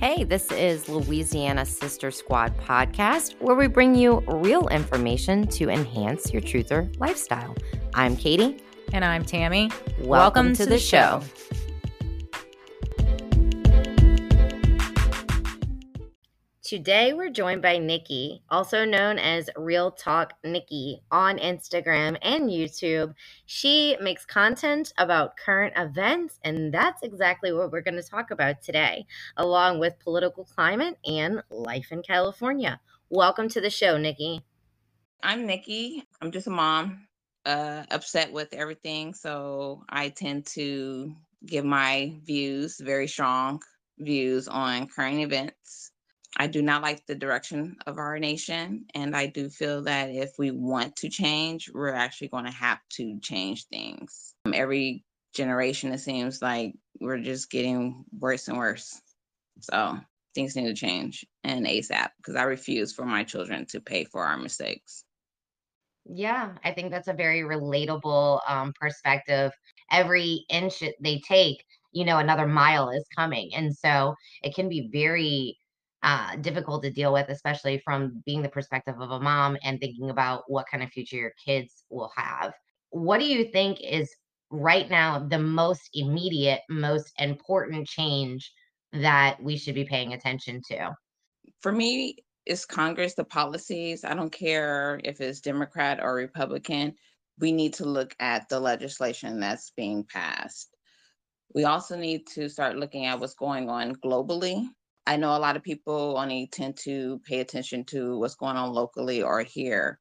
Hey, this is Louisiana Sister Squad podcast, where we bring you real information to enhance your truther lifestyle. I'm Katie. And I'm Tammy. Welcome, Welcome to, to, the, show. show. Today, we're joined by Nikki, also known as Real Talk Nikki, on Instagram and YouTube. She makes content about current events, and that's exactly what we're going to talk about today, along with political climate and life in California. Welcome to the show, Nikki. I'm Nikki. I'm just a mom, uh, upset with everything. So I tend to give my views, very strong views on current events I do not like the direction of our nation. And I do feel that if we want to change, we're actually going to have to change things. Um, every generation, it seems like we're just getting worse and worse. So things need to change and ASAP because I refuse for my children to pay for our mistakes. Yeah, I think that's a very relatable um, perspective. Every inch they take, you know, another mile is coming. And so it can be very uh, difficult to deal with, especially from being the perspective of a mom and thinking about what kind of future your kids will have. What do you think is right now the most immediate, most important change that we should be paying attention to? For me, it's Congress, the policies. I don't care if it's Democrat or Republican. We need to look at the legislation that's being passed. We also need to start looking at what's going on globally I know a lot of people only tend to pay attention to what's going on locally or here,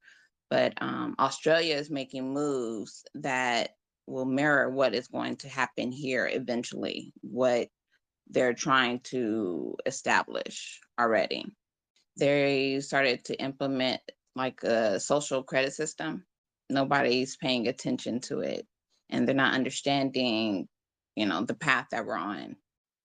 but um, Australia is making moves that will mirror what is going to happen here eventually, what they're trying to establish already. They started to implement like a social credit system. Nobody's paying attention to it and they're not understanding, you know, the path that we're on.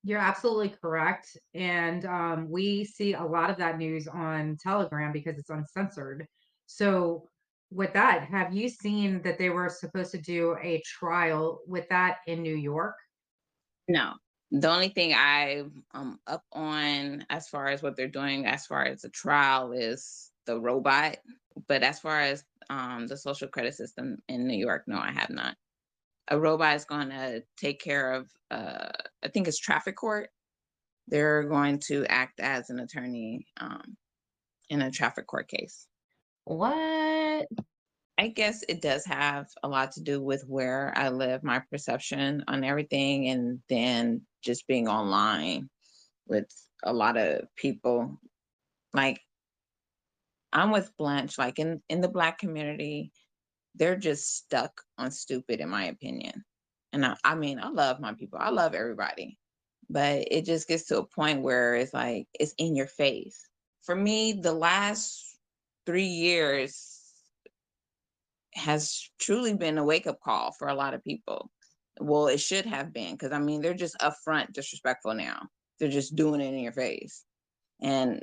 You're absolutely correct. And um, we see a lot of that news on Telegram because it's uncensored. So, with that, have you seen that they were supposed to do a trial with that in New York? No. The only thing I'm um, up on as far as what they're doing, as far as the trial, is the robot. But as far as um, the social credit system in New York, no, I have not a robot is going to take care of uh, i think it's traffic court. They're going to act as an attorney um, in a traffic court case. What? I guess it does have a lot to do with where i live my perception on everything and then just being online with a lot of people. Like i'm with blanche like in in the black community they're just stuck on stupid, in my opinion. And I, I mean, I love my people, I love everybody, but it just gets to a point where it's like it's in your face. For me, the last three years has truly been a wake up call for a lot of people. Well, it should have been because I mean, they're just upfront disrespectful now. They're just doing it in your face. And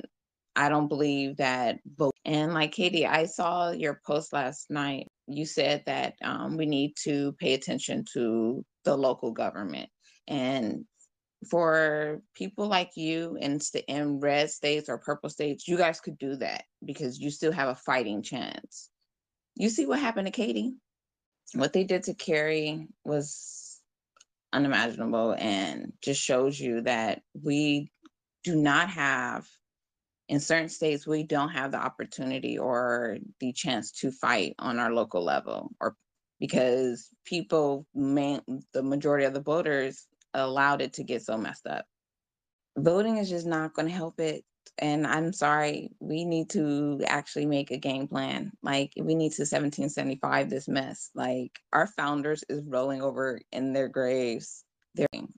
I don't believe that vote. And like Katie, I saw your post last night you said that um, we need to pay attention to the local government. And for people like you in, in red states or purple states, you guys could do that because you still have a fighting chance. You see what happened to Katie? What they did to Kari was unimaginable and just shows you that we do not have in certain states we don't have the opportunity or the chance to fight on our local level or because people main, the majority of the voters allowed it to get so messed up. Voting is just not going to help it and i'm sorry we need to actually make a game plan. Like we need to 1775 this mess. Like our founders is rolling over in their graves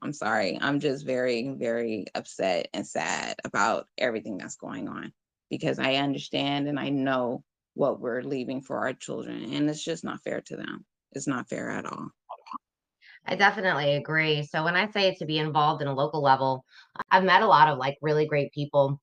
I'm sorry. I'm just very, very upset and sad about everything that's going on because I understand and I know what we're leaving for our children. And it's just not fair to them. It's not fair at all. I definitely agree. So when I say to be involved in a local level, I've met a lot of like really great people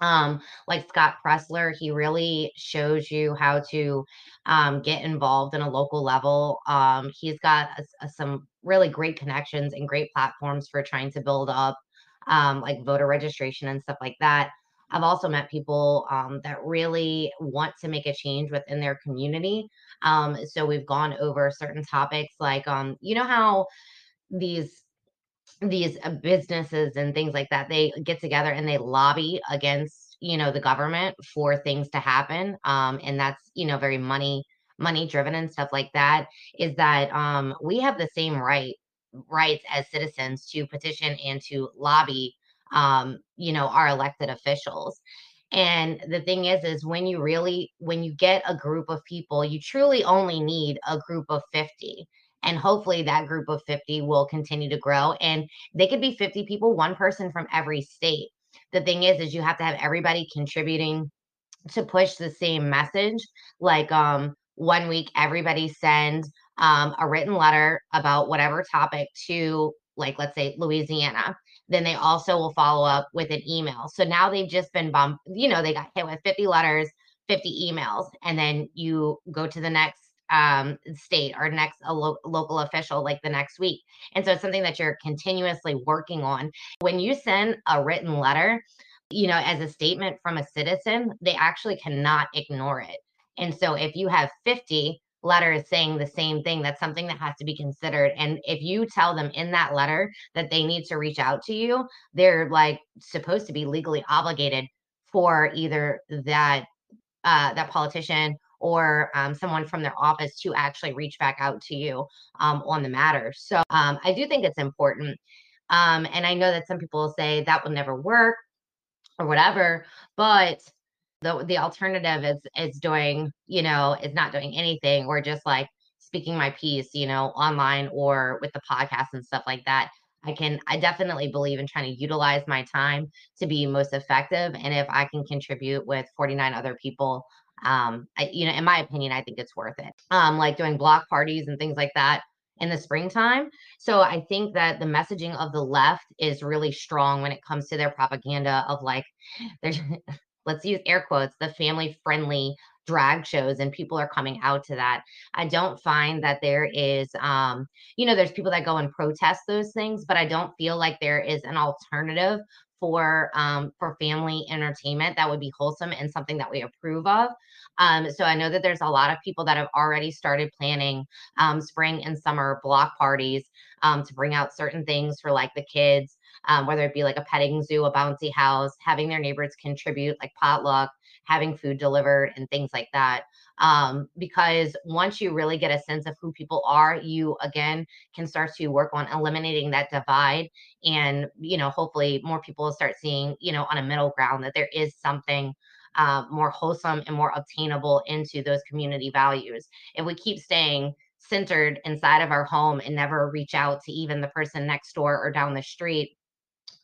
um, like Scott Presler, he really shows you how to um, get involved in a local level. Um, he's got a, a, some really great connections and great platforms for trying to build up um, like voter registration and stuff like that. I've also met people um, that really want to make a change within their community. Um, so we've gone over certain topics like, you know, how these these uh, businesses and things like that they get together and they lobby against you know the government for things to happen um and that's you know very money money driven and stuff like that is that um we have the same right rights as citizens to petition and to lobby um you know our elected officials. And the thing is is when you really when you get a group of people you truly only need a group of 50 and hopefully that group of 50 will continue to grow and they could be 50 people one person from every state. The thing is is you have to have everybody contributing to push the same message like um one week everybody send um, a written letter about whatever topic to like let's say louisiana then they also will follow up with an email. So now they've just been bumped you know they got hit with 50 letters 50 emails and then you go to the next um, state or next a lo- local official like the next week. And so it's something that you're continuously working on. When you send a written letter, you know, as a statement from a citizen, they actually cannot ignore it. And so if you have 50 letters saying the same thing, that's something that has to be considered. And if you tell them in that letter that they need to reach out to you, they're like supposed to be legally obligated for either that uh, that politician or um, someone from their office to actually reach back out to you um, on the matter. So um, I do think it's important. Um, and I know that some people say that will never work or whatever, but the the alternative is is doing, you know, is not doing anything or just like speaking my piece, you know, online or with the podcast and stuff like that. I can I definitely believe in trying to utilize my time to be most effective. And if I can contribute with 49 other people um, I, you know, in my opinion, I think it's worth it. Um, like doing block parties and things like that in the springtime. So I think that the messaging of the left is really strong when it comes to their propaganda of like, there's, let's use air quotes, the family friendly drag shows and people are coming out to that. I don't find that there is um you know there's people that go and protest those things but I don't feel like there is an alternative for um, for family entertainment that would be wholesome and something that we approve of. Um, so I know that there's a lot of people that have already started planning um, spring and summer block parties um, to bring out certain things for like the kids, um, whether it be like a petting zoo, a bouncy house, having their neighbors contribute like potluck, having food delivered, and things like that um, because once you really get a sense of who people are, you again can start to work on eliminating that divide. And, you know, hopefully more people will start seeing, you know, on a middle ground that there is something uh, more wholesome and more obtainable into those community values. If we keep staying centered inside of our home and never reach out to even the person next door or down the street,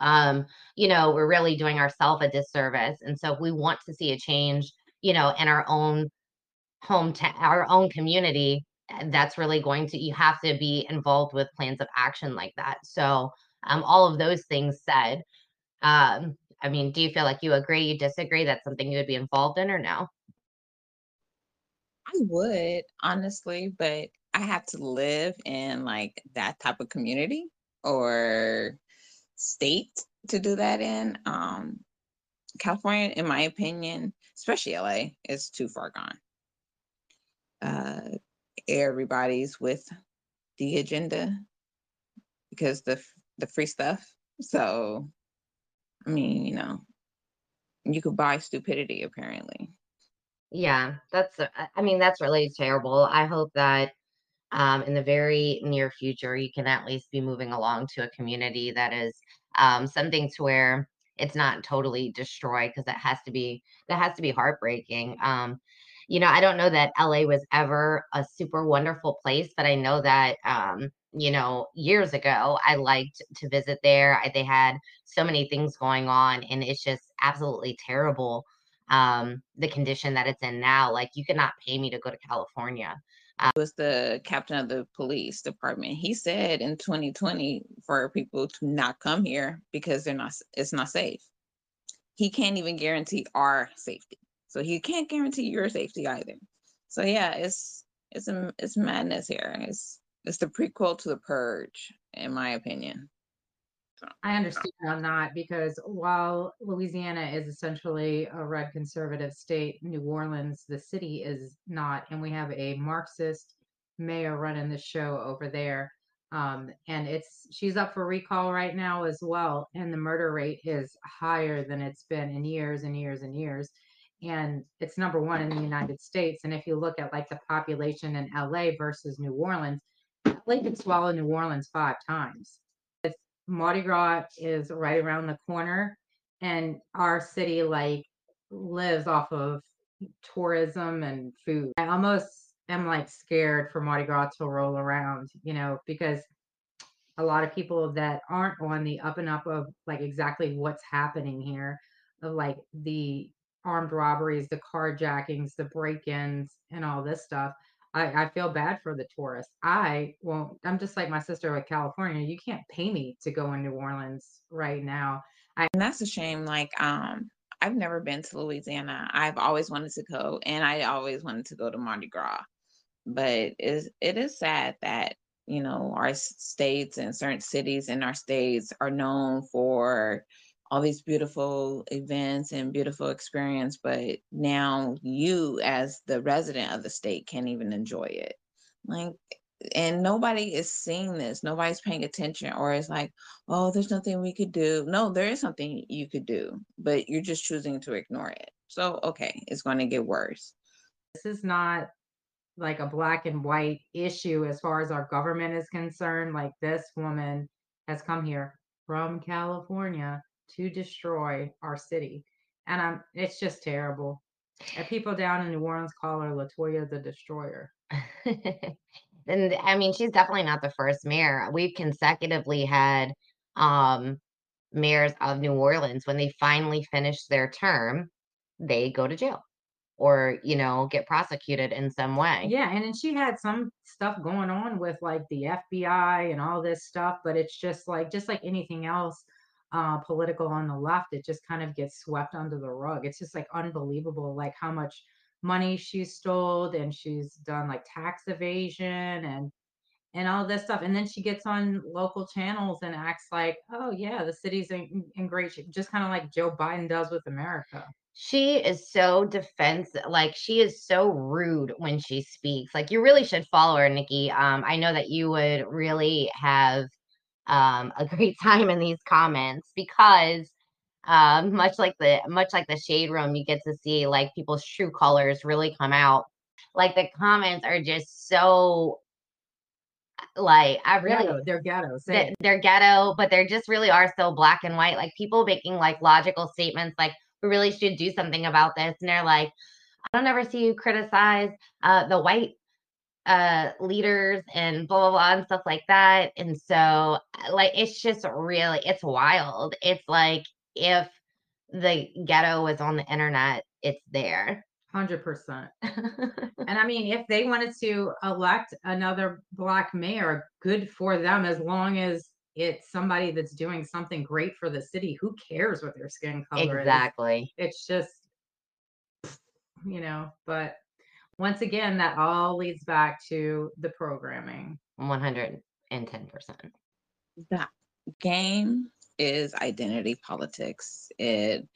um, you know, we're really doing ourselves a disservice. And so if we want to see a change, you know, in our own home, hometown, our own community, eh, that's really going to, you have to be involved with plans of action like that. So, um, all of those things said, um, I mean, do you feel like you agree, you disagree? That's something you would be involved in or no? I would honestly, but I have to live in like that type of community or state to do that in. Um, California, in my opinion, especially LA, is too far gone uh, everybody's with the agenda because the the free stuff. So, I mean, you know, you could buy stupidity apparently. Yeah, that's, I mean, that's really terrible. I hope that um, in the very near future, you can at least be moving along to a community that is um, something to where it's not totally destroyed because that has to be that has to be heartbreaking. Um, you know, I don't know that LA was ever a super wonderful place, but I know that, um, you know, years ago, I liked to visit there. I, they had so many things going on, and it's just absolutely terrible um, the condition that it's in now. Like, you cannot pay me to go to California. Was the captain of the police department. He said in 2020 for people to not come here because they're not, it's not safe. He can't even guarantee our safety. So he can't guarantee your safety either. So yeah, it's it's a it's madness here. It's it's the prequel to the purge, in my opinion. I understand on that because while Louisiana is essentially a red conservative state, New Orleans, the city is not, and we have a Marxist mayor running the show over there. Um, and it's she's up for recall right now as well, and the murder rate is higher than it's been in years and years and years. And it's number one in the United States. And if you look at like the population in LA versus New Orleans, LA could swallow New Orleans five times. Mardi Gras is right around the corner, and our city like lives off of tourism and food. I almost am like scared for Mardi Gras to roll around, you know, because a lot of people that aren't on the up and up of like exactly what's happening here, of like the armed robberies, the carjackings, the break-ins, and all this stuff. I, I feel bad for the tourists. I won't, I'm just like my sister with California. You can't pay me to go in New Orleans right now. I, and that's a shame. Like, um, I've never been to Louisiana. I've always wanted to go, and I always wanted to go to Mardi Gras. But it is sad that you know our states and certain cities in our states are known for all these beautiful events and beautiful experience but now you as the resident of the state can't even enjoy it. Like and nobody is seeing this. Nobody's paying attention or it's like oh there's nothing we could do. No there is something you could do but you're just choosing to ignore it. So okay it's going to get worse. This is not like a black and white issue as far as our government is concerned. Like this woman has come here from california to destroy our city. And I'm it's just terrible. And people down in New Orleans call her Latoya the Destroyer. and I mean, she's definitely not the first mayor. We've consecutively had um mayors of New Orleans when they finally finish their term, they go to jail or you know get prosecuted in some way yeah and then she had some stuff going on with like the fbi and all this stuff but it's just like just like anything else uh, political on the left, it just kind of gets swept under the rug. It's just like unbelievable, like how much money she stole and she's done like tax evasion and and all this stuff. And then she gets on local channels and acts like, oh yeah, the city's in, in great shape, just kind of like Joe Biden does with America. She is so defensive, like she is so rude when she speaks. Like you really should follow her, Nikki. Um, I know that you would really have um, a great time in these comments because um, much like the much like the shade room, you get to see like people's true colors really come out. Like the comments are just so like I really ghetto, they're ghetto. They're, they're ghetto, but they're just really are so black and white. Like people making like logical statements like we really should do something about this. And they're like, I don't ever see you criticize uh, the white uh leaders and blah blah blah and stuff like that and so uh, like it's just really it's wild it's like if the ghetto was on the internet it's there 100% and i mean if they wanted to elect another black mayor good for them as long as it's somebody that's doing something great for the city who cares what their skin color exactly is? Exactly. It's just you know but once again, that all leads back to the programming. 110%. That game is identity politics. It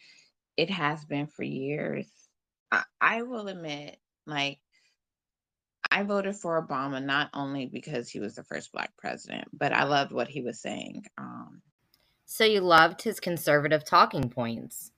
it has been for years. I, I will admit, like I voted for Obama not only because he was the first black president, but I loved what he was saying. Um, so you loved his conservative talking points.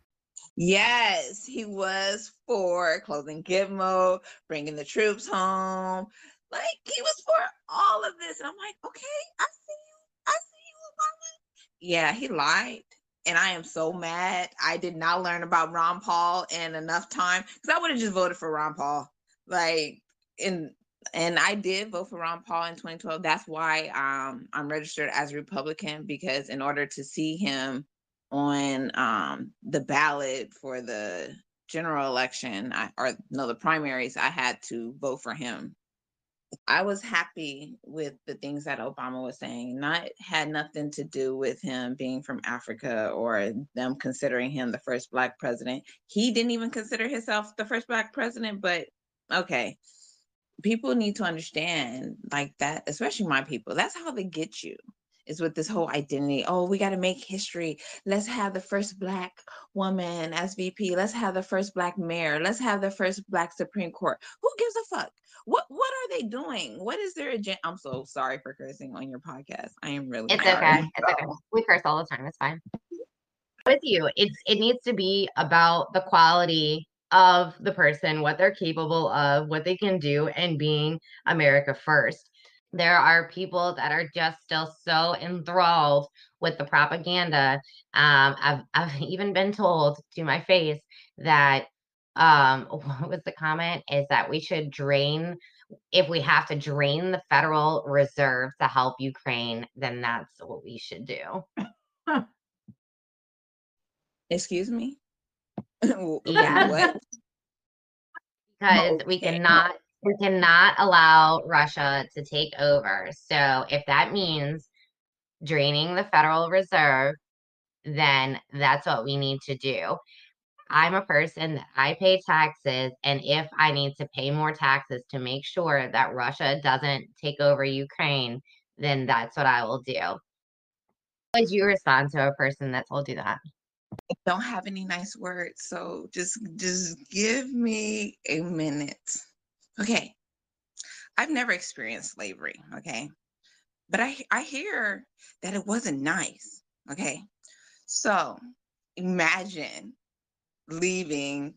Yes, he was for closing Gitmo, bringing the troops home. Like he was for all of this. And I'm like, okay, I see you. I see you, Obama. Yeah, he lied. And I am so mad. I did not learn about Ron Paul in enough time because I would have just voted for Ron Paul. Like, in and I did vote for Ron Paul in 2012. That's why um, I'm registered as a Republican because in order to see him on um, the ballot for the general election I, or no the primaries i had to vote for him. I was happy with the things that obama was saying not had nothing to do with him being from africa or them considering him the first black president. He didn't even consider himself the first black president but okay. People need to understand like that especially my people that's how they get you is with this whole identity. Oh, we got to make history. Let's have the first black woman as VP. Let's have the first black mayor. Let's have the first black Supreme Court. Who gives a fuck? What what are they doing? What is their agenda? I'm so sorry for cursing on your podcast. I am really It's sorry. okay. It's okay. We curse all the time. It's fine. With you, it's it needs to be about the quality of the person, what they're capable of, what they can do, and being America first. There are people that are just still so enthralled with the propaganda. Um, I've I've even been told to my face that um what was the comment is that we should drain if we have to drain the Federal Reserve to help Ukraine, then that's what we should do. Excuse me. Yeah. What? Because we cannot we cannot allow Russia to take over. So if that means draining the Federal Reserve, then that's what we need to do. I'm a person that I pay taxes, and if I need to pay more taxes to make sure that Russia doesn't take over Ukraine, then that's what I will do. How would you respond to a person that told you that? don't have any nice words so just just give me a minute okay. I've never experienced slavery okay? But i i hear that it wasn't nice okay? So imagine leaving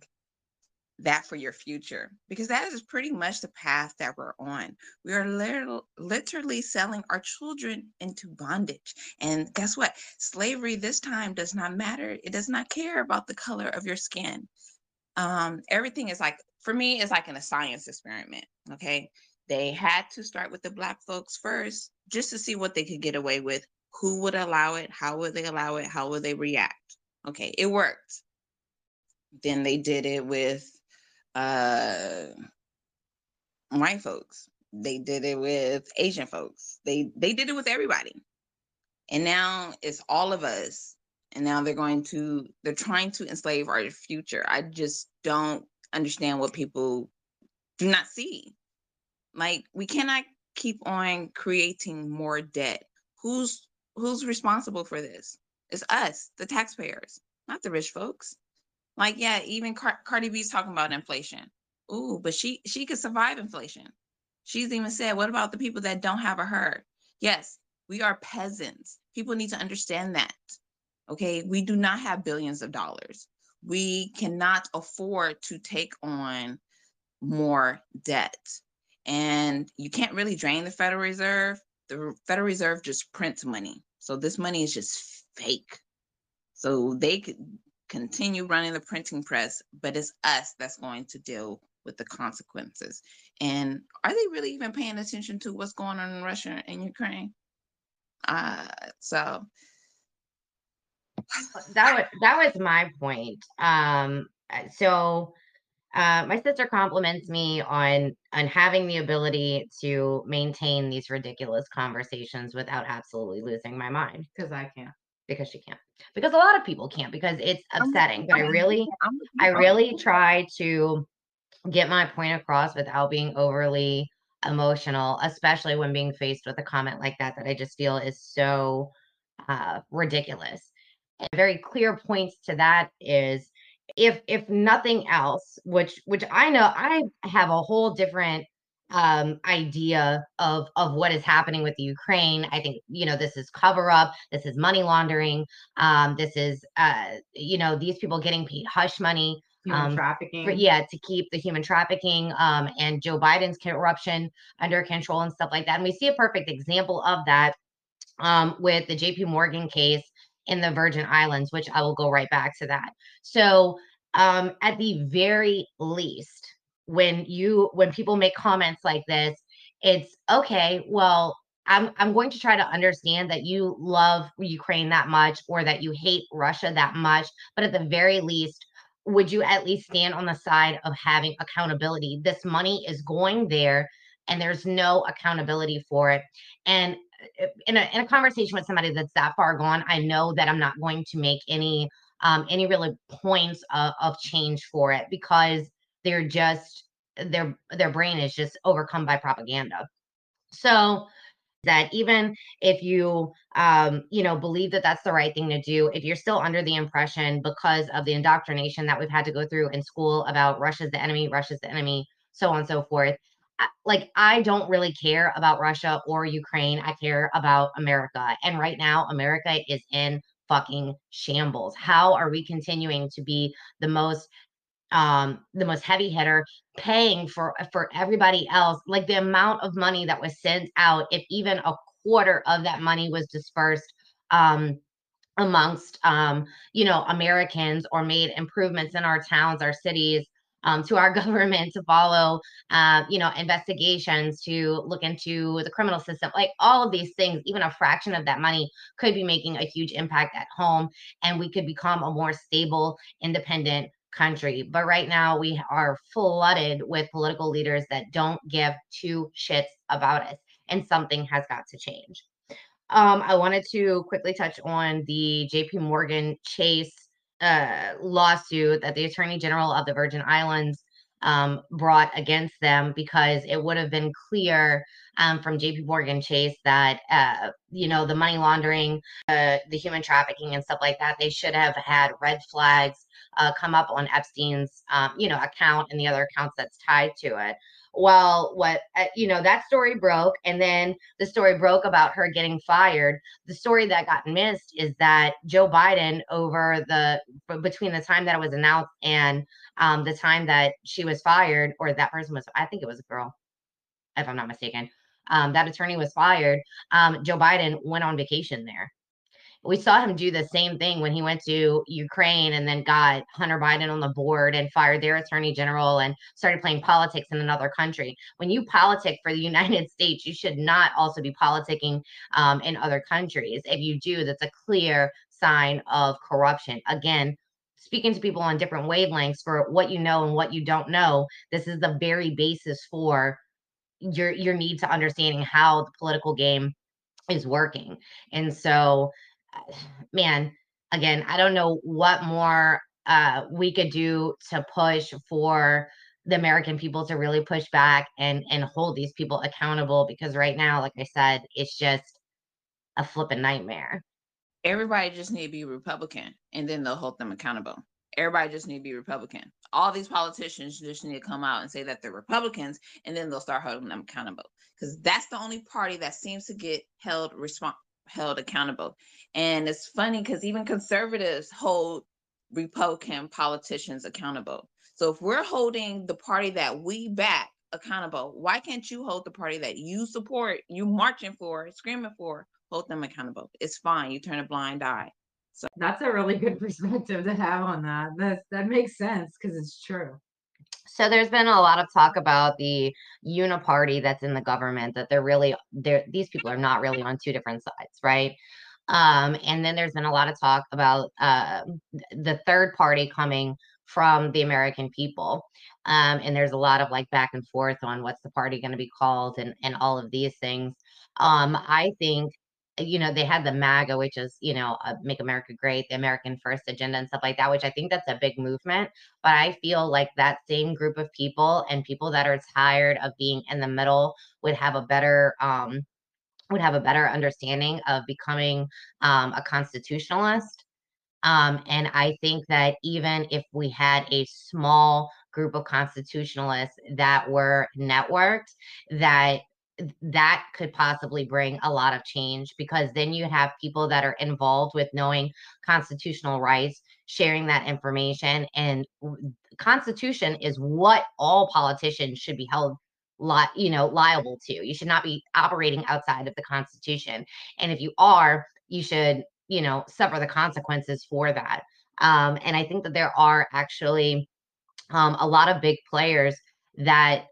that for your future because that is pretty much the path that we're on. We are literal, literally selling our children into bondage. And guess what? Slavery this time does not matter. It does not care about the color of your skin. Um everything is like for me it's like in a science experiment okay? They had to start with the black folks first just to see what they could get away with who would allow it how would they allow it how would they react okay? It worked. Then they did it with uh white folks. They did it with asian folks. They they did it with everybody. And now it's all of us. And now they're going to they're trying to enslave our future. I just don't understand what people do not see. Like we cannot keep on creating more debt. Who's who's responsible for this? It's us the taxpayers not the rich folks. Like yeah even Car- cardi b's talking about inflation. Ooh, but she she could survive inflation. She's even said what about the people that don't have a herd? yes we are peasants. People need to understand that okay? We do not have billions of dollars we cannot afford to take on more debt. And you can't really drain the federal reserve. The federal reserve just prints money. So this money is just fake. So they continue running the printing press but it's us that's going to deal with the consequences. And are they really even paying attention to what's going on in russia and ukraine? Uh so that was that was my point. Um, uh, so uh, my sister compliments me on on having the ability to maintain these ridiculous conversations without absolutely losing my mind because I can't. because she can't. Because a lot of people can't because it's I'm- upsetting. But I really I'm- I really try to get my point across without being overly emotional, especially when being faced with a comment like that that I just feel is so uh, ridiculous. And very clear points to that is if if nothing else, which which I know I have a whole different um idea of of what is happening with the Ukraine. I think you know this is cover up, this is money laundering, um this is uh you know these people getting paid hush money Human Um, trafficking. for, yeah, to keep the human trafficking um, and Joe Biden's corruption under control and stuff like that. And we see a perfect example of that um, with the JP Morgan case in the Virgin Islands, which I will go right back to that. So, um, at the very least, when you when people make comments like this, it's okay. Well, I'm I'm going to try to understand that you love Ukraine that much or that you hate Russia that much, but at the very least, would you at least stand on the side of having accountability? This money is going there and there's no accountability for it. And in a, in a conversation with somebody that's that far gone, I know that I'm not going to make any um, any really points of, of change for it because they're just their their brain is just overcome by propaganda. So that even if you um, you know believe that that's the right thing to do if you're still under the impression because of the indoctrination that we've had to go through in school about russia's the enemy russia's the enemy so on and so forth like I don't really care about Russia or Ukraine. I care about America. And right now America is in fucking shambles. How are we continuing to be the most um the most heavy hitter paying for for everybody else like the amount of money that was sent out if even a quarter of that money was dispersed um amongst um you know americans or made improvements in our towns our cities um, to our government to follow, uh, you know, investigations to look into the criminal system, like all of these things, even a fraction of that money could be making a huge impact at home, and we could become a more stable, independent country. But right now, we are flooded with political leaders that don't give two shits about us, and something has got to change. Um, I wanted to quickly touch on the JP Morgan Chase uh, lawsuit that the Attorney General of the Virgin Islands um, brought against them because it would have been clear um, from JP Morgan Chase that, uh, you know, the money laundering, uh, the human trafficking and stuff like that, they should have had red flags uh, come up on Epstein's, um, you know, account and the other accounts that's tied to it well what uh, you know that story broke and then the story broke about her getting fired. The story that got missed is that joe biden over the between the time that it was announced and um, the time that she was fired or that person was i think it was a girl if i'm not mistaken um, that attorney was fired um, joe biden went on vacation there we saw him do the same thing when he went to Ukraine and then got Hunter Biden on the board and fired their attorney general and started playing politics in another country. When you politic for the United States, you should not also be politicking um, in other countries. If you do, that's a clear sign of corruption. Again, speaking to people on different wavelengths for what you know and what you don't know, this is the very basis for your your need to understanding how the political game is working. And so man, again, I don't know what more uh, we could do to push for the American people to really push back and and hold these people accountable because right now, like I said, it's just a flipping nightmare. Everybody just need to be Republican, and then they'll hold them accountable. Everybody just need to be Republican. All these politicians just need to come out and say that they're Republicans, and then they'll start holding them accountable. Because that's the only party that seems to get held respons- held accountable. And it's funny because even conservatives hold Republican politicians accountable. So if we're holding the party that we back accountable, why can't you hold the party that you support, you marching for, screaming for, hold them accountable? It's fine. You turn a blind eye. So that's a really good perspective to have on that. That that makes sense because it's true. So there's been a lot of talk about the uniparty that's in the government that they're really they're these people are not really on two different sides, right? Um, and then there's been a lot of talk about uh, the third party coming from the American people. Um, and there's a lot of like back and forth on what's the party going to be called and, and all of these things. Um, I think you know, they had the MAGA, which is, you know, uh, Make America Great, the American First agenda and stuff like that, which I think that's a big movement. But I feel like that same group of people and people that are tired of being in the middle would have a better, um, would have a better understanding of becoming um, a constitutionalist. Um, and I think that even if we had a small group of constitutionalists that were networked, that that could possibly bring a lot of change because then you have people that are involved with knowing constitutional rights sharing that information and constitution is what all politicians should be held li- you know liable to. You should not be operating outside of the constitution. And if you are you should you know suffer the consequences for that. Um, and i think that there are actually um, a lot of big players that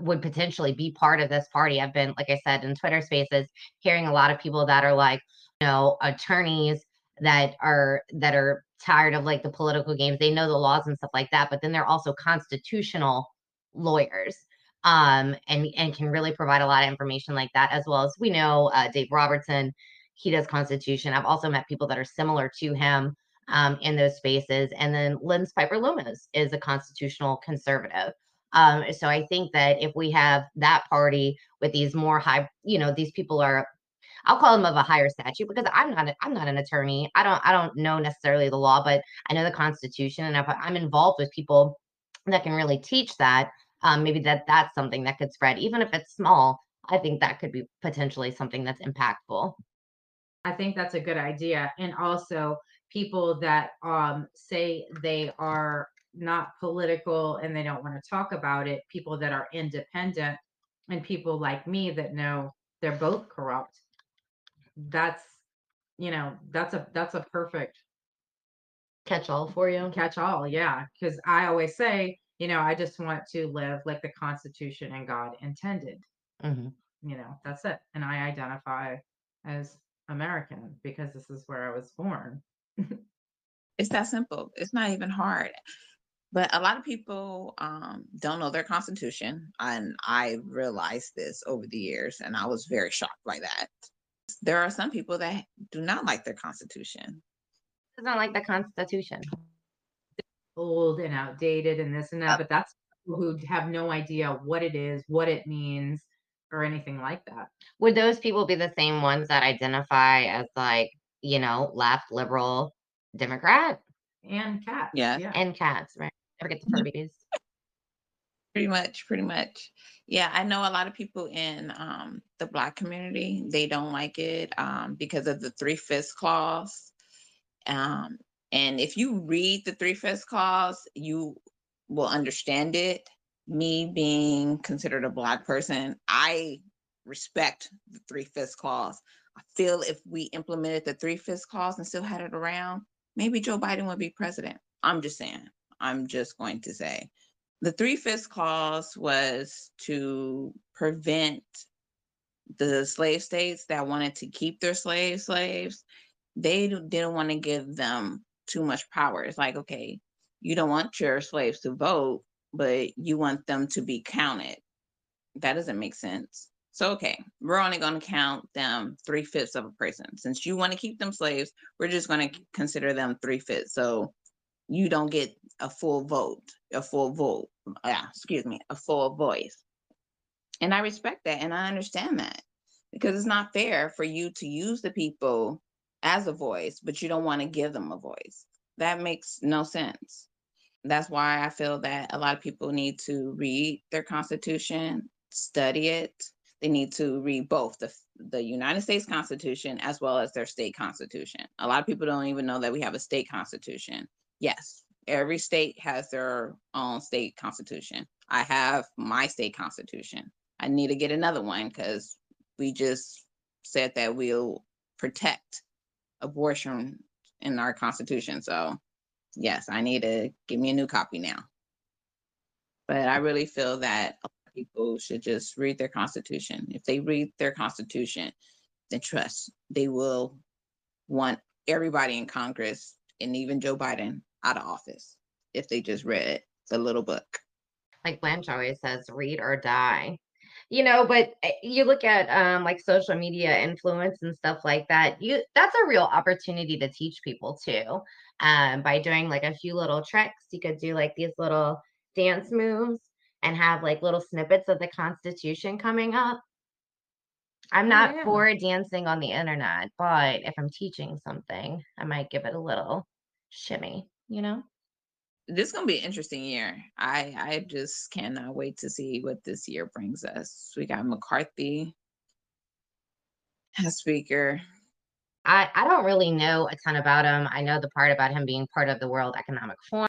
would potentially be part of this party. I've been, like I said, in Twitter spaces, hearing a lot of people that are like, you know, attorneys that are that are tired of like the political games. They know the laws and stuff like that, but then they're also constitutional lawyers um and and can really provide a lot of information like that as well as we know uh, dave robertson he does constitution i've also met people that are similar to him um, in those spaces and then Lynn Piper Lummis is a constitutional conservative Um, so I think that if we have that party with these more high, you know, these people are I'll call them of a higher statute because I'm not a, I'm not an attorney. I don't I don't know necessarily the law, but I know the Constitution, and if I'm involved with people that can really teach that, um, maybe that that's something that could spread, even if it's small. I think that could be potentially something that's impactful. I think that's a good idea. And also people that um say they are not political and they don't want to talk about it, people that are independent and people like me that know they're both corrupt. That's you know, that's a that's a perfect Catch all for you. catch all, yeah. Because I always say, you know, I just want to live like the Constitution and God intended. hmm You know, that's it. And I identify as American because this is where I was born. It's that simple. It's not even hard. But a lot of people um, don't know their constitution. And I realized this over the years, and I was very shocked by that. There are some people that do not like their constitution. It's not like the Constitution. old and outdated and this and that, but that's people who have no idea what it is, what it means, or anything like that. Would those people be the same ones that identify as like, you know, left, liberal, Democrat, And cats. Yeah. Yeah. and cats, right? Forget the furbies. Pretty much, pretty much. Yeah, I know a lot of people in um, the Black community, they don't like it um, because of the three fifths clause. Um, and if you read the three fifths clause, you will understand it. Me being considered a Black person, I respect the three fifths clause. I feel if we implemented the three fifths clause and still had it around, maybe Joe Biden would be president. I'm just saying. I'm just going to say. The three fifths clause was to prevent the slave states that wanted to keep their slave slaves. They didn't want to give them too much power. It's like, okay, you don't want your slaves to vote, but you want them to be counted. That doesn't make sense. So, okay, we're only going to count them three fifths of a person. Since you want to keep them slaves, we're just going to consider them three fifths. So, you don't get a full vote, a full vote, yeah, excuse me, a full voice. And I respect that and I understand that because it's not fair for you to use the people as a voice, but you don't want to give them a voice. That makes no sense. That's why I feel that a lot of people need to read their constitution, study it. They need to read both the the United States Constitution as well as their state constitution. A lot of people don't even know that we have a state constitution. Yes, every state has their own state constitution. I have my state constitution. I need to get another one because we just said that we'll protect abortion in our constitution. So, yes, I need to give me a new copy now. But I really feel that people should just read their constitution. If they read their constitution, then trust they will want everybody in Congress and even Joe Biden out of office if they just read the little book. like Blanche always says, read or die. You know, but uh, you look at um like social media influence and stuff like that. You that's a real opportunity to teach people too. Um, by doing like a few little tricks, you could do like these little dance moves and have like little snippets of the Constitution coming up. I'm Oh, not yeah. for dancing on the internet, but if I'm teaching something, I might give it a little shimmy, you know? This is gonna be an interesting year. I I just cannot wait to see what this year brings us. We got McCarthy as speaker. I, I don't really know a ton about him. I know the part about him being part of the World Economic Forum.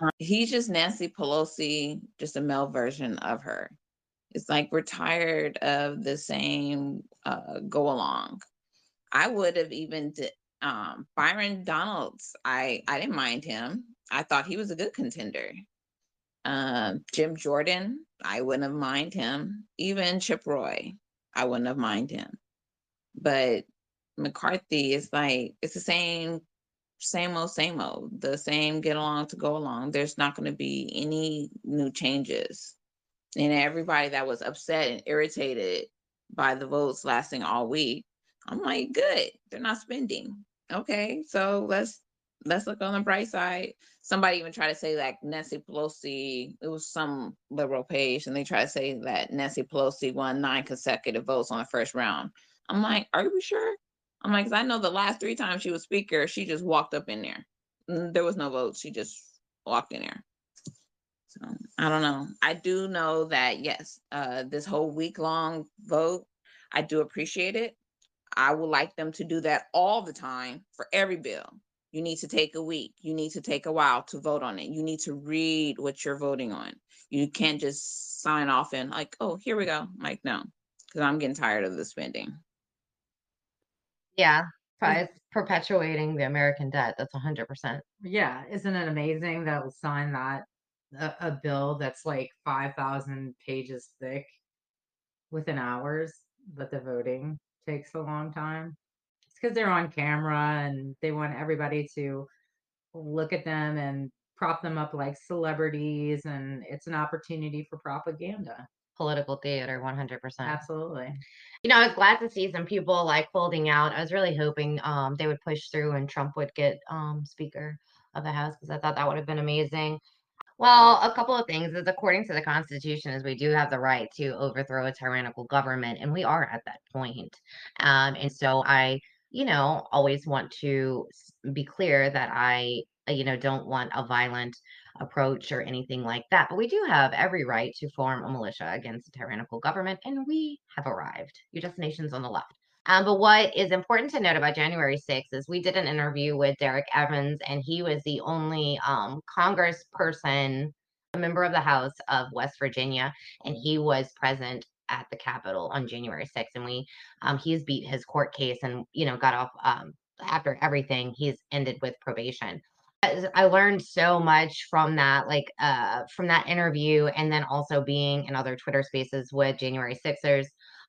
Uh, he's just Nancy Pelosi, just a male version of her. It's like we're tired of the same uh, go along. I would have even di- um, Byron Donalds. I I didn't mind him. I thought he was a good contender. Um, Jim Jordan. I wouldn't have mind him. Even Chip Roy. I wouldn't have mind him. But McCarthy is like it's the same same old, same old, the same get along to go along. There's not going to be any new changes. And everybody that was upset and irritated by the votes lasting all week, I'm like, good, they're not spending. Okay, so let's let's look on the bright side. Somebody even tried to say like Nancy Pelosi, it was some liberal page, and they tried to say that Nancy Pelosi won nine consecutive votes on the first round. I'm like, are we sure? I'm like, I know the last three times she was speaker, she just walked up in there. Mm, There was no votes. She just walked in there. So I don't know. I do know that yes, uh, this whole week long vote, I do appreciate it. I would like them to do that all the time for every bill. You need to take a week. You need to take a while to vote on it. You need to read what you're voting on. You can't just sign off and like, oh, here we go. I'm like, no, because I'm getting tired of the spending. Yeah, Is- it's perpetuating the American debt. That's 100%. Yeah, isn't it amazing that we'll sign that a, a bill that's like five thousand pages thick within hours, but the voting takes a long time. It's because they're on camera and they want everybody to look at them and prop them up like celebrities, and it's an opportunity for propaganda. Political theater, 100%. Absolutely. You know, I was glad to see some people like holding out. I was really hoping um, they would push through and Trump would get um, Speaker of the House because I thought that would have been amazing. Well, a couple of things is according to the Constitution, is we do have the right to overthrow a tyrannical government, and we are at that point. Um, and so I, you know, always want to be clear that I, uh, you know, don't want a violent approach or anything like that. But we do have every right to form a militia against a tyrannical government, and we have arrived. Your destination's on the left. Um, but what is important to note about January 6th is we did an interview with Derrick Evans, and he was the only um, congressperson, a member of the House of West Virginia, and he was present at the Capitol on January 6th. And we, um, he's beat his court case and, you know, got off um, after everything, he's ended with probation. I learned so much from that, like uh, from that interview, and then also being in other Twitter spaces with January Sixers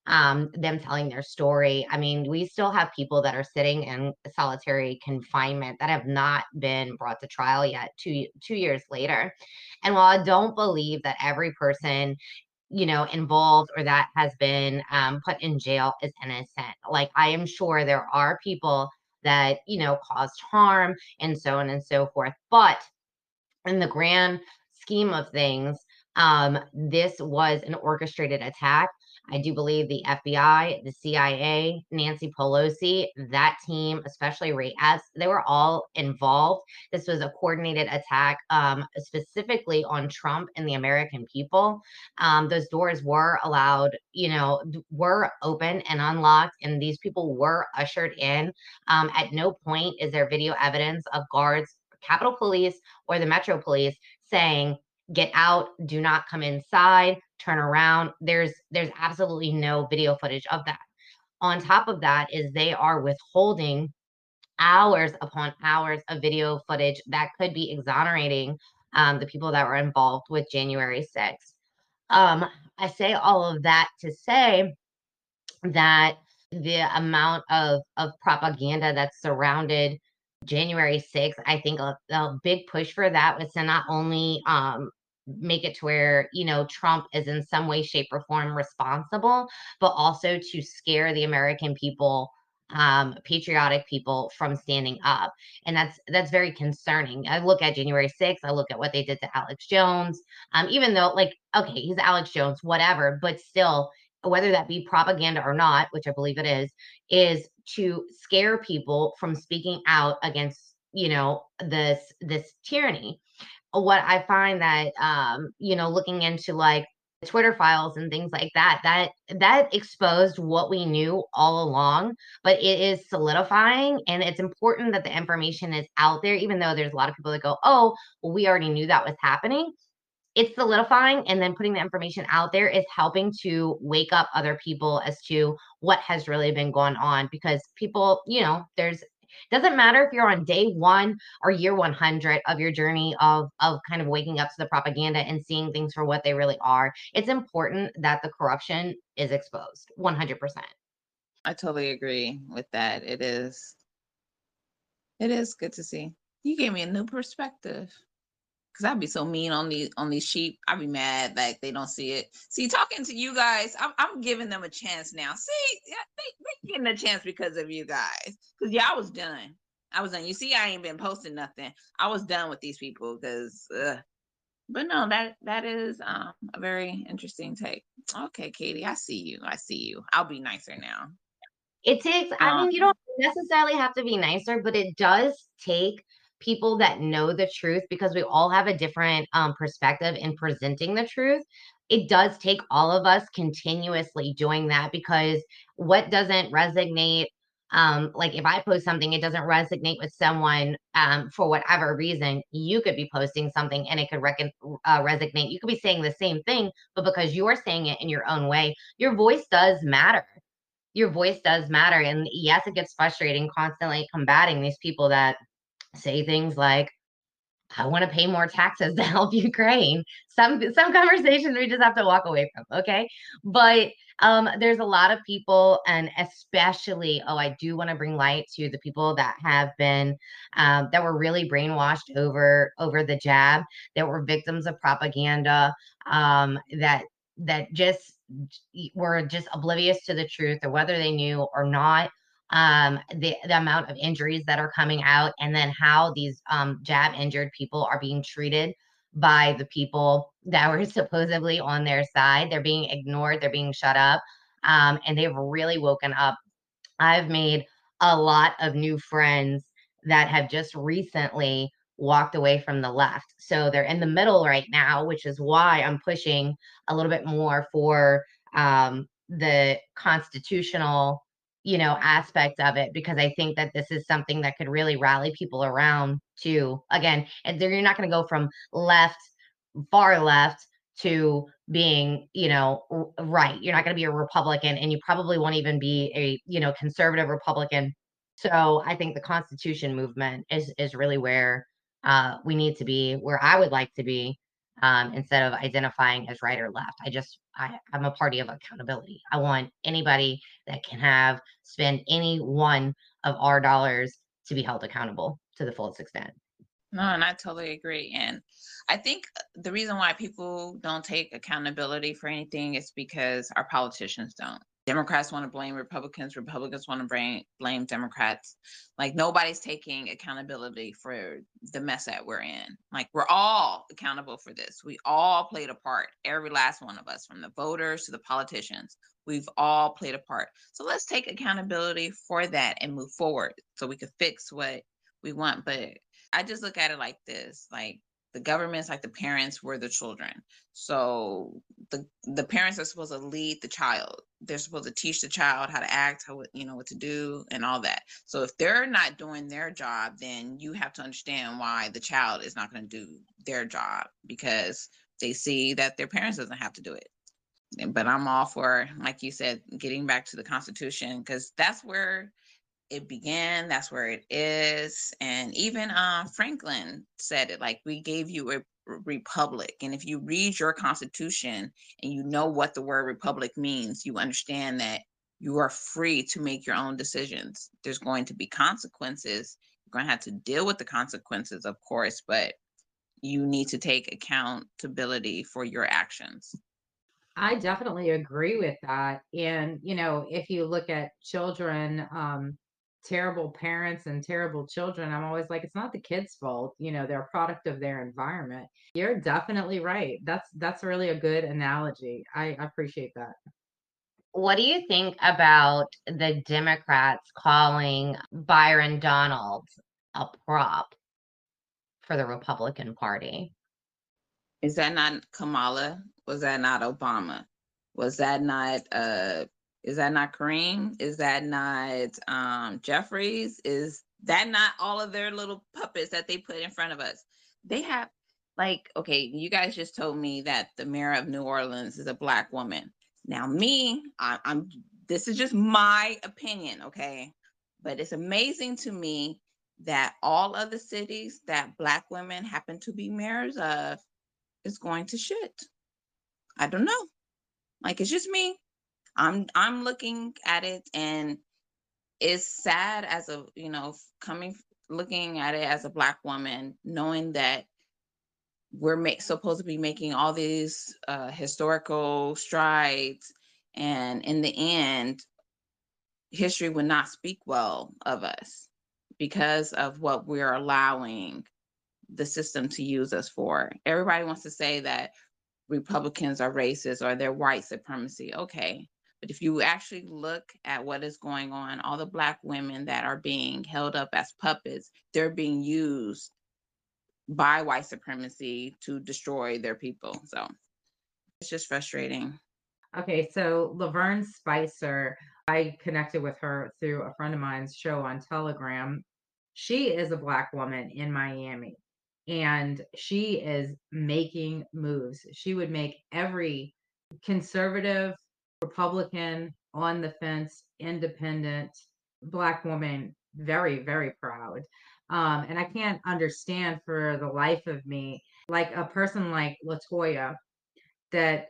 um, them telling their story. I mean, we still have people that are sitting in solitary confinement that have not been brought to trial yet, two two years later. And while I don't believe that every person you know involved or that has been um, put in jail is innocent, like I am sure there are people that you know caused harm and so on and so forth, but in the grand scheme of things, um, this was an orchestrated attack. I do believe the FBI, the CIA, Nancy Pelosi, that team, especially Ray Epps, they were all involved. This was a coordinated attack, um, specifically on Trump and the American people. Um, those doors were allowed, you know, were open and unlocked, and these people were ushered in. Um, at no point is there video evidence of guards, Capitol Police, or the Metro Police saying, get out, do not come inside, turn around. There's there's absolutely no video footage of that. On top of that is they are withholding hours upon hours of video footage that could be exonerating um, the people that were involved with January 6th. Um, I say all of that to say that the amount of of propaganda that surrounded January 6th, I think a, a big push for that was to not only um make it to where, you know, Trump is in some way, shape, or form responsible, but also to scare the American people, um, patriotic people from standing up. And that's that's very concerning. I look at January 6th, I look at what they did to Alex Jones. Um, even though, like, okay, he's Alex Jones, whatever, but still whether that be propaganda or not, which I believe it is, is to scare people from speaking out against, you know, this this tyranny. What I find that um, you know, looking into like Twitter files and things like that, that that exposed what we knew all along, but it is solidifying and it's important that the information is out there, even though there's a lot of people that go, Oh, well, we already knew that was happening it's solidifying and then putting the information out there is helping to wake up other people as to what has really been going on because people you know there's doesn't matter if you're on day one or year 100 of your journey of of kind of waking up to the propaganda and seeing things for what they really are it's important that the corruption is exposed 100% I totally agree with that. It is. It is good to see. You gave me a new perspective. Cause I'd be so mean on these on these sheep. I'd be mad like they don't see it. See, talking to you guys, I'm I'm giving them a chance now. See, yeah, they they getting a chance because of you guys. Cause y'all was done. I was done. You see, I ain't been posting nothing. I was done with these people because, uh, but no, that that is um a very interesting take. Okay, Kari, I see you. I see you. I'll be nicer now. It takes, I Um, mean, you don't necessarily have to be nicer, but it does take people that know the truth because we all have a different um, perspective in presenting the truth. It does take all of us continuously doing that because what doesn't resonate, um, like if I post something, it doesn't resonate with someone um, for whatever reason. You could be posting something and it could uh, resonate. You could be saying the same thing, but because you're saying it in your own way, your voice does matter your voice does matter. And yes, it gets frustrating constantly combating these people that say things like, I want to pay more taxes to help Ukraine. Some some conversations we just have to walk away from, okay? But um, there's a lot of people, and especially, oh, I do want to bring light to the people that have been um, that were really brainwashed over over the jab, that were victims of propaganda, um, that that just were just oblivious to the truth, or whether they knew or not um, the, the amount of injuries that are coming out, and then how these um, jab injured people are being treated by the people that were supposedly on their side. They're being ignored, they're being shut up, um, and they've really woken up. I've made a lot of new friends that have just recently walked away from the left. So they're in the middle right now, which is why I'm pushing a little bit more for um, the constitutional you know, aspect of it because I think that this is something that could really rally people around to again, and you're not going to go from left, far left to being, you know, right. You're not going to be a Republican and you probably won't even be a, you know, conservative Republican. So I think the Constitution movement is is really where uh, we need to be, where I would like to be, um, instead of identifying as right or left. I just I, I'm a party of accountability. I want anybody that can have spend any one of our dollars to be held accountable to the fullest extent. No, and I totally agree. And I think uh, the reason why people don't take accountability for anything is because our politicians don't. Democrats want to blame Republicans, Republicans want to blame, blame Democrats. Like nobody's taking accountability for the mess that we're in. Like we're all accountable for this. We all played a part, every last one of us, from the voters to the politicians. We've all played a part. So let's take accountability for that and move forward so we can fix what we want. But I just look at it like this like the government's like the parents were the children. So the the parents are supposed to lead the child. They're supposed to teach the child how to act how you know what to do and all that. So if they're not doing their job then you have to understand why the child is not going to do their job because they see that their parents doesn't have to do it. But i'm all for like you said getting back to the constitution because that's where it began that's where it is and even uh, franklin said it like we gave you a republic and if you read your constitution and you know what the word republic means you understand that you are free to make your own decisions there's going to be consequences you're going to have to deal with the consequences of course but you need to take accountability for your actions I definitely agree with that. And, you know, if you look at children, um, terrible parents and terrible children, I'm always like, it's not the kids' fault. You know, they're a product of their environment. You're definitely right. That's that's really a good analogy. I appreciate that. What do you think about the Democrats calling Byron Donald a prop for the Republican Party? Is that not Kamala? Was that not Obama? Was that not uh is that not Kareem? Is that not um Jeffries? Is that not all of their little puppets that they put in front of us? They have like okay, you guys just told me that the mayor of New Orleans is a black woman. Now me, I, I'm this is just my opinion, okay? But it's amazing to me that all of the cities that black women happen to be mayors of is going to shit. I don't know. Like it's just me. I'm I'm looking at it and it's sad as a you know coming looking at it as a black woman knowing that we're ma- supposed to be making all these uh, historical strides and in the end history would not speak well of us because of what we're allowing the system to use us for. Everybody wants to say that Republicans are racist or they're white supremacy. Okay. But if you actually look at what is going on, all the Black women that are being held up as puppets, they're being used by white supremacy to destroy their people. So it's just frustrating. Okay, so Lavern Spicer, I connected with her through a friend of mine's show on Telegram. She is a Black woman in Miami and she is making moves. She would make every conservative, Republican, on the fence, independent Black woman very, very proud. Um, and I can't understand for the life of me, like a person like Latoya that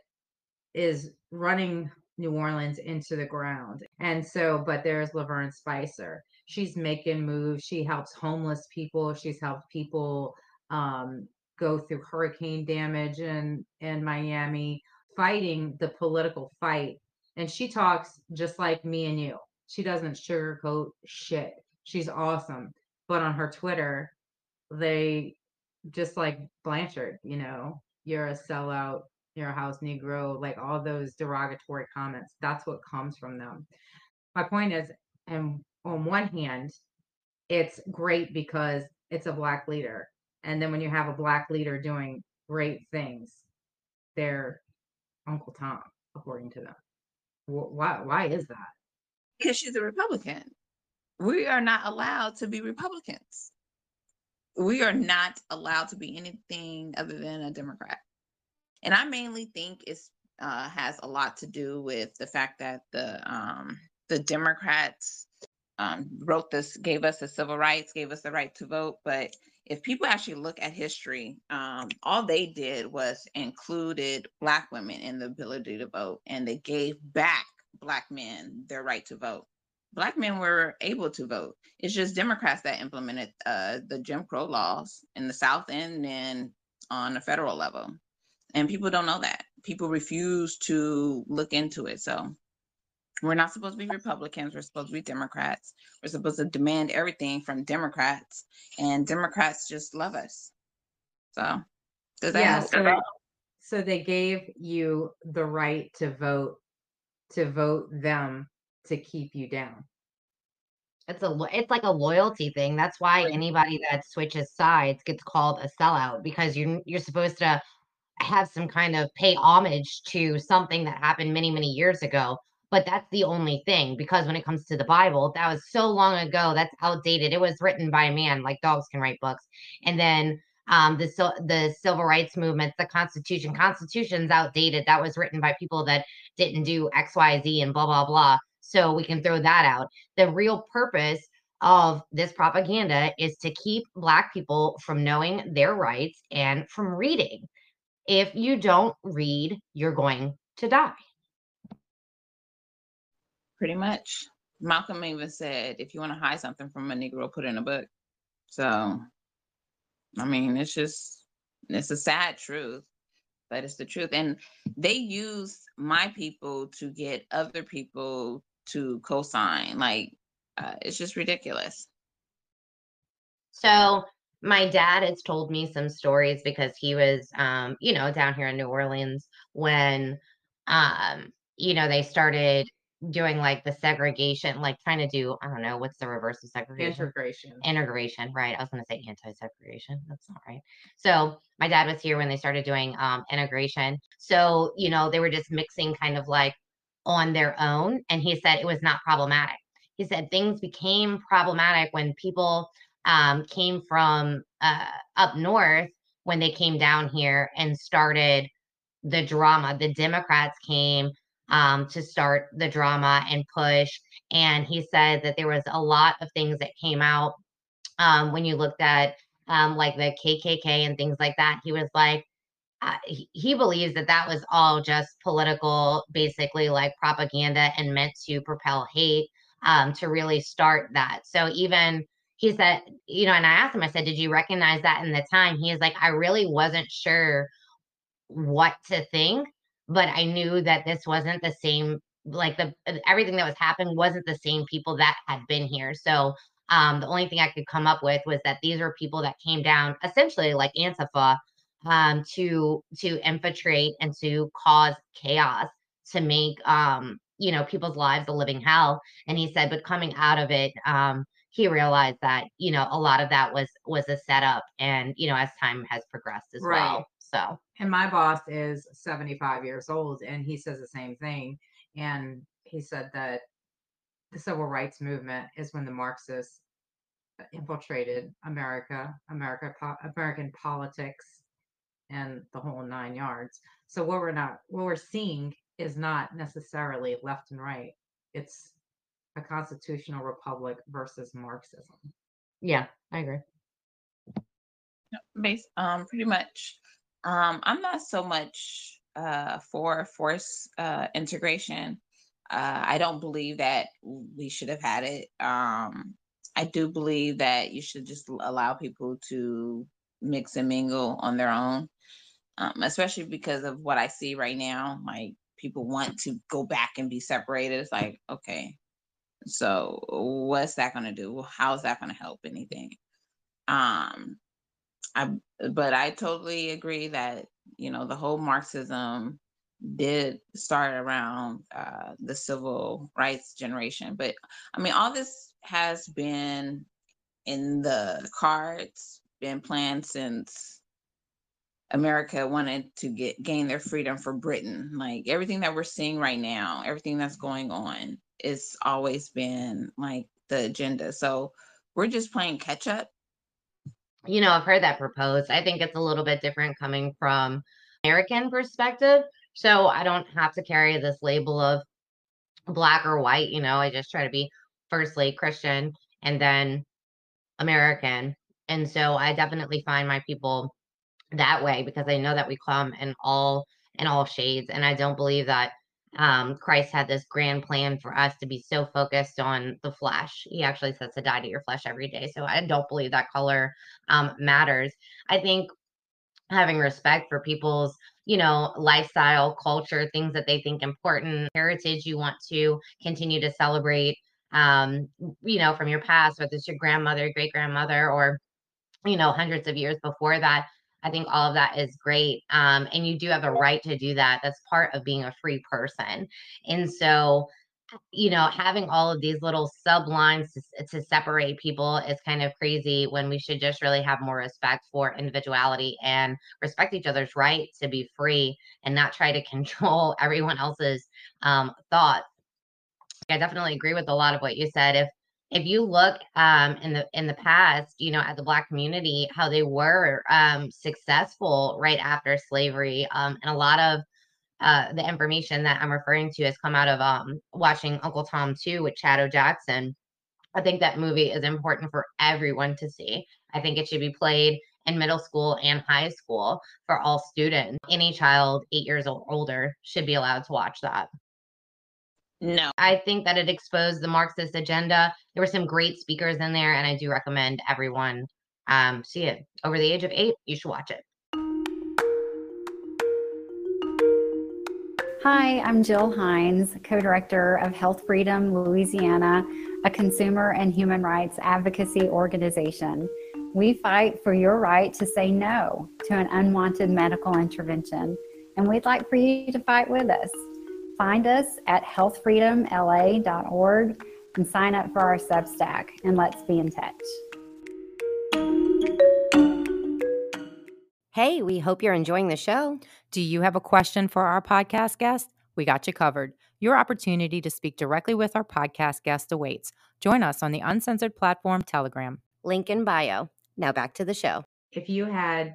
is running New Orleans into the ground. And so, but there's Lavern Spicer. She's making moves. She helps homeless people. She's helped people um, go through hurricane damage in, in Miami, fighting the political fight. And she talks just like me and you. She doesn't sugarcoat shit. She's awesome. But on her Twitter, they just like Blanchard, you know, you're a sellout, you're a house Negro, like all those derogatory comments. That's what comes from them. My point is, and on one hand, it's great because it's a black leader. And then when you have a black leader doing great things, they're Uncle Tom, according to them. Why? Why is that? Because she's a Republican. We are not allowed to be Republicans. We are not allowed to be anything other than a Democrat. And I mainly think it's uh, has a lot to do with the fact that the um, the Democrats um, wrote this, gave us the civil rights, gave us the right to vote, but if people actually look at history, um, all they did was included Black women in the ability to vote, and they gave back Black men their right to vote. Black men were able to vote. It's just Democrats that implemented uh, the Jim Crow laws in the South and then on a federal level. And people don't know that. People refuse to look into it. So we're not supposed to be Republicans. We're supposed to be Democrats. We're supposed to demand everything from Democrats, and Democrats just love us. So, does that yeah, so they, so they gave you the right to vote, to vote them to keep you down. It's a it's like a loyalty thing. That's why anybody that switches sides gets called a sellout because you're you're supposed to have some kind of pay homage to something that happened many many years ago but that's the only thing because when it comes to the Bible, that was so long ago. That's outdated. It was written by a man, like dogs can write books. And then um, the the civil rights movement, the Constitution, Constitution's outdated. That was written by people that didn't do X, Y, Z, and blah blah blah. So we can throw that out. The real purpose of this propaganda is to keep Black people from knowing their rights and from reading. If you don't read, you're going to die pretty much. Malcolm even said, if you want to hide something from a Negro, put it in a book. So, I mean, it's just, it's a sad truth, but it's the truth. And they use my people to get other people to co-sign. Like, uh, it's just ridiculous. So, my dad has told me some stories because he was, um, you know, down here in New Orleans when, um, you know, they started doing like the segregation, like trying to do, I don't know, what's the reverse of segregation? Integration. Integration, right. I was going to say anti-segregation. That's not right. So my dad was here when they started doing um, integration. So, you know, they were just mixing kind of like on their own. And he said it was not problematic. He said things became problematic when people um, came from uh, up north when they came down here and started the drama. The Democrats came um, to start the drama and push. And he said that there was a lot of things that came out um, when you looked at um, like the KKK and things like that. He was like, uh, he, he believes that that was all just political, basically like propaganda and meant to propel hate um, to really start that. So even he said, you know, and I asked him, I said, did you recognize that in the time? He is like, I really wasn't sure what to think but I knew that this wasn't the same like the everything that was happening wasn't the same people that had been here. So Um, the only thing I could come up with was that these are people that came down essentially like Antifa um, to to infiltrate and to cause chaos to make um, you know people's lives a living hell. And he said, but coming out of it, um, he realized that you know a lot of that was was a setup, and you know as time has progressed as Right. well. So And my boss is 75 years old and he says the same thing. And he said that the civil rights movement is when the Marxists infiltrated America, America, po- American politics, and the whole nine yards. So what we're not, what we're seeing is not necessarily left and right. It's a constitutional republic versus Marxism. yeah, I agree. Base, um, pretty much. Um, I'm not so much uh, for force uh, integration. Uh, I don't believe that we should have had it. Um, I do believe that you should just allow people to mix and mingle on their own, um, especially because of what I see right now. Like people want to go back and be separated. It's like, okay, so what's that going to do? How's that going to help anything? Um, I but I totally agree that you know the whole Marxism did start around uh, the civil rights generation, but I mean all this has been in the cards, been planned since America wanted to get gain their freedom for Britain. Like everything that we're seeing right now, everything that's going on, it's always been like the agenda. So we're just playing catch up you know, I've heard that proposed. I think it's a little bit different coming from American perspective. So I don't have to carry this label of black or white. You know, I just try to be firstly Christian and then American. And so I definitely find my people that way because I know that we come in all in all shades. And I don't believe that um, Christ had this grand plan for us to be so focused on the flesh. He actually says to die to your flesh every day. So I don't believe that color um, matters. I think having respect for people's you know lifestyle culture things that they think important heritage you want to continue to celebrate um you know from your past whether it's your grandmother great grandmother or you know hundreds of years before that i think all of that is great um and you do have a right to do that that's part of being a free person and so you know, having all of these little sublines to, to separate people is kind of crazy when we should just really have more respect for individuality and respect each other's right to be free and not try to control everyone else's um, thoughts. I definitely agree with a lot of what you said. If if you look um, in the in the past, you know, at the Black community, how they were um, successful right after slavery, um, and a lot of uh, the information that I'm referring to has come out of um, watching Uncle Tom 2 with Chad Jackson. I think that movie is important for everyone to see. I think it should be played in middle school and high school for all students. Any child eight years or older should be allowed to watch that. No, I think that it exposed the Marxist agenda. There were some great speakers in there, and I do recommend everyone um, see it. Over the age of eight, you should watch it. Hi, I'm Jill Hines, co director of Health Freedom Louisiana, a consumer and human rights advocacy organization. We fight for your right to say no to an unwanted medical intervention, and we'd like for you to fight with us. Find us at healthfreedomla.org and sign up for our Substack, and let's be in touch. Hey, we hope you're enjoying the show. Do you have a question for our podcast guest? We got you covered. Your opportunity to speak directly with our podcast guest awaits. Join us on the uncensored platform Telegram. Link in bio. Now back to the show. If you had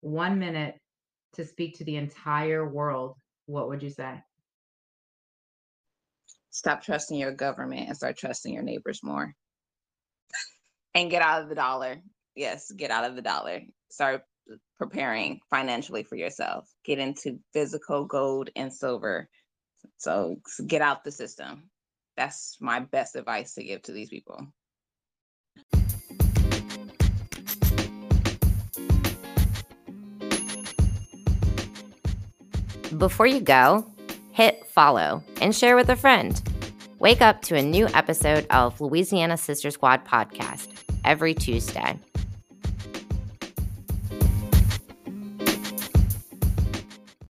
one minute to speak to the entire world, what would you say? Stop trusting your government and start trusting your neighbors more. And get out of the dollar. Yes, get out of the dollar. Start preparing financially for yourself. Get into physical gold and silver. So get out the system. That's my best advice to give to these people. Before you go, hit follow and share with a friend. Wake up to a new episode of Louisiana Sister Squad podcast every Tuesday.